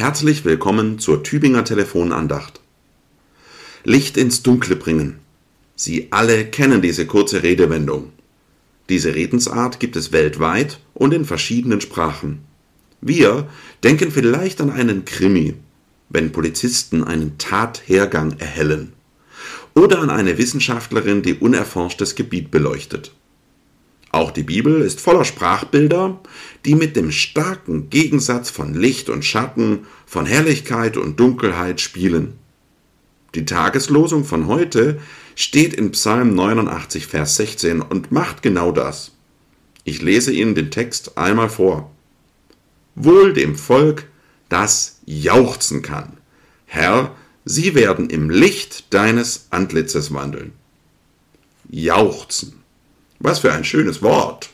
Herzlich willkommen zur Tübinger Telefonandacht. Licht ins Dunkle bringen. Sie alle kennen diese kurze Redewendung. Diese Redensart gibt es weltweit und in verschiedenen Sprachen. Wir denken vielleicht an einen Krimi, wenn Polizisten einen Tathergang erhellen, oder an eine Wissenschaftlerin, die unerforschtes Gebiet beleuchtet. Auch die Bibel ist voller Sprachbilder, die mit dem starken Gegensatz von Licht und Schatten, von Herrlichkeit und Dunkelheit spielen. Die Tageslosung von heute steht in Psalm 89, Vers 16 und macht genau das. Ich lese Ihnen den Text einmal vor. Wohl dem Volk, das jauchzen kann. Herr, sie werden im Licht deines Antlitzes wandeln. Jauchzen. Was für ein schönes Wort.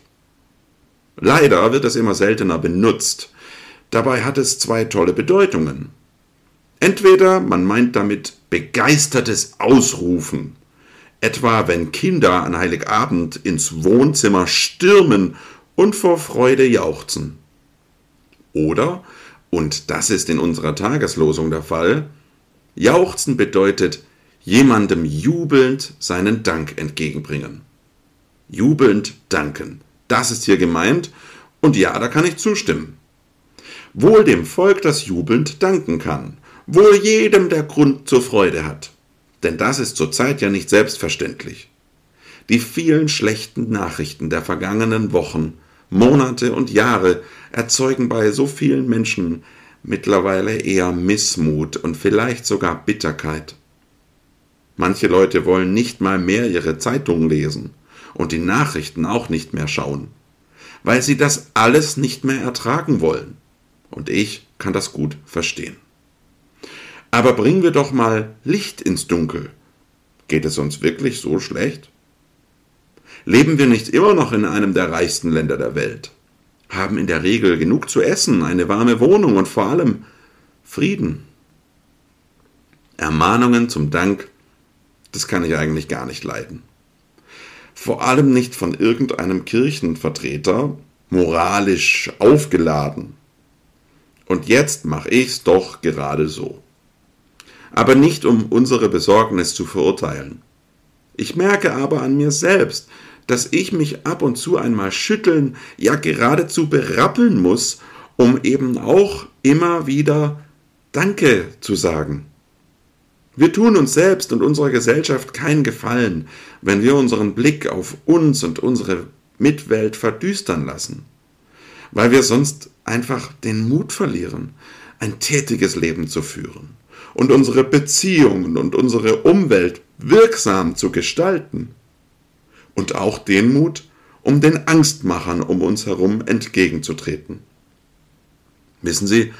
Leider wird es immer seltener benutzt. Dabei hat es zwei tolle Bedeutungen. Entweder man meint damit begeistertes Ausrufen, etwa wenn Kinder an Heiligabend ins Wohnzimmer stürmen und vor Freude jauchzen. Oder, und das ist in unserer Tageslosung der Fall, jauchzen bedeutet jemandem jubelnd seinen Dank entgegenbringen jubelnd danken. Das ist hier gemeint und ja, da kann ich zustimmen. Wohl dem Volk, das jubelnd danken kann, wohl jedem, der Grund zur Freude hat. Denn das ist zurzeit ja nicht selbstverständlich. Die vielen schlechten Nachrichten der vergangenen Wochen, Monate und Jahre erzeugen bei so vielen Menschen mittlerweile eher Missmut und vielleicht sogar Bitterkeit. Manche Leute wollen nicht mal mehr ihre Zeitung lesen und die Nachrichten auch nicht mehr schauen, weil sie das alles nicht mehr ertragen wollen. Und ich kann das gut verstehen. Aber bringen wir doch mal Licht ins Dunkel. Geht es uns wirklich so schlecht? Leben wir nicht immer noch in einem der reichsten Länder der Welt? Haben in der Regel genug zu essen, eine warme Wohnung und vor allem Frieden? Ermahnungen zum Dank, das kann ich eigentlich gar nicht leiden vor allem nicht von irgendeinem Kirchenvertreter, moralisch aufgeladen. Und jetzt mache ich's doch gerade so. Aber nicht um unsere Besorgnis zu verurteilen. Ich merke aber an mir selbst, dass ich mich ab und zu einmal schütteln, ja geradezu berappeln muss, um eben auch immer wieder Danke zu sagen. Wir tun uns selbst und unserer Gesellschaft keinen Gefallen, wenn wir unseren Blick auf uns und unsere Mitwelt verdüstern lassen, weil wir sonst einfach den Mut verlieren, ein tätiges Leben zu führen und unsere Beziehungen und unsere Umwelt wirksam zu gestalten und auch den Mut, um den Angstmachern um uns herum entgegenzutreten. Wissen Sie,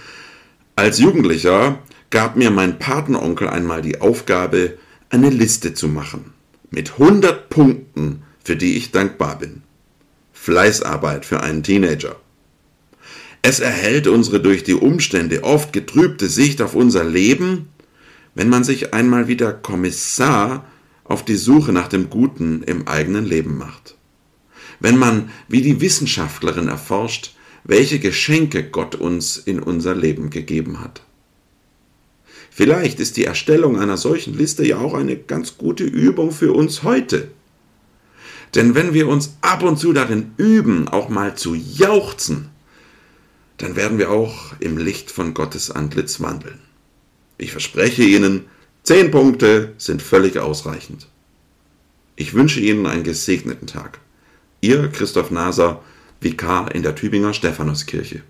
als Jugendlicher gab mir mein Patenonkel einmal die Aufgabe, eine Liste zu machen. Mit 100 Punkten, für die ich dankbar bin. Fleißarbeit für einen Teenager. Es erhält unsere durch die Umstände oft getrübte Sicht auf unser Leben, wenn man sich einmal wieder Kommissar auf die Suche nach dem Guten im eigenen Leben macht. Wenn man, wie die Wissenschaftlerin erforscht, welche Geschenke Gott uns in unser Leben gegeben hat. Vielleicht ist die Erstellung einer solchen Liste ja auch eine ganz gute Übung für uns heute. Denn wenn wir uns ab und zu darin üben, auch mal zu jauchzen, dann werden wir auch im Licht von Gottes Antlitz wandeln. Ich verspreche Ihnen, zehn Punkte sind völlig ausreichend. Ich wünsche Ihnen einen gesegneten Tag. Ihr Christoph Naser, Vikar in der Tübinger Stephanuskirche.